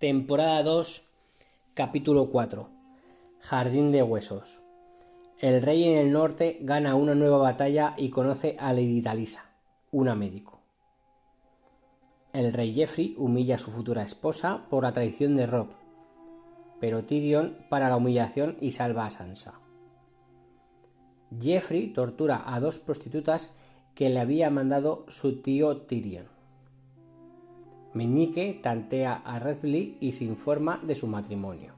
Temporada 2, capítulo 4. Jardín de Huesos. El rey en el norte gana una nueva batalla y conoce a Lady Talisa, una médico. El rey Jeffrey humilla a su futura esposa por la traición de Rob, pero Tyrion para la humillación y salva a Sansa. Jeffrey tortura a dos prostitutas que le había mandado su tío Tyrion. Meñique tantea a Redley y se informa de su matrimonio.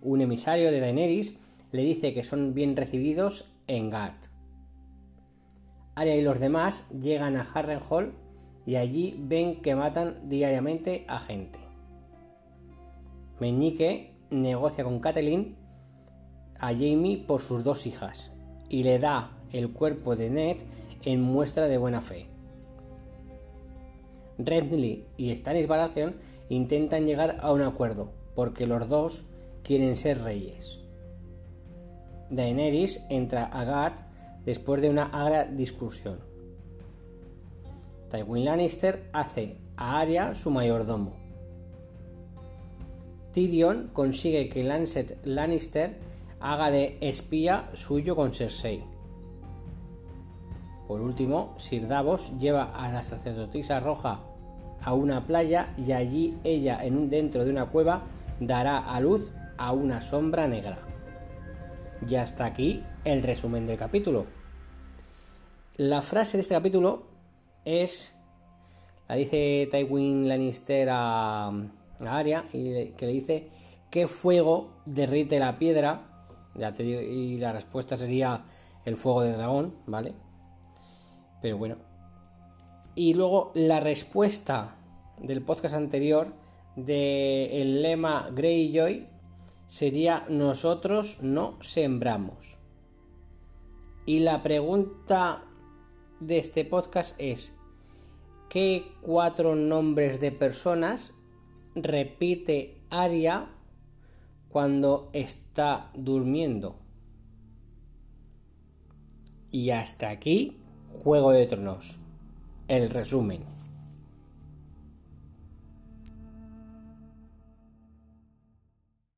Un emisario de Daenerys le dice que son bien recibidos en Gard. Arya y los demás llegan a Harrenhal y allí ven que matan diariamente a gente. Meñique negocia con Catelyn a Jamie por sus dos hijas y le da el cuerpo de Ned en muestra de buena fe. Renly y Stannis Baratheon intentan llegar a un acuerdo, porque los dos quieren ser reyes. Daenerys entra a Gard después de una agra discusión. Tywin Lannister hace a Arya su mayordomo. Tyrion consigue que Lancet Lannister haga de espía suyo con Cersei. Por último, Sir Davos lleva a la sacerdotisa roja a una playa y allí ella en un, dentro de una cueva dará a luz a una sombra negra. Y hasta aquí el resumen del capítulo. La frase de este capítulo es, la dice Tywin Lannister a, a Arya y que le dice ¿qué fuego derrite la piedra? Ya te digo, y la respuesta sería el fuego del dragón, ¿vale? Pero bueno, y luego la respuesta del podcast anterior del lema Greyjoy sería nosotros no sembramos. Y la pregunta de este podcast es ¿qué cuatro nombres de personas repite Aria cuando está durmiendo? Y hasta aquí Juego de Tronos el resumen.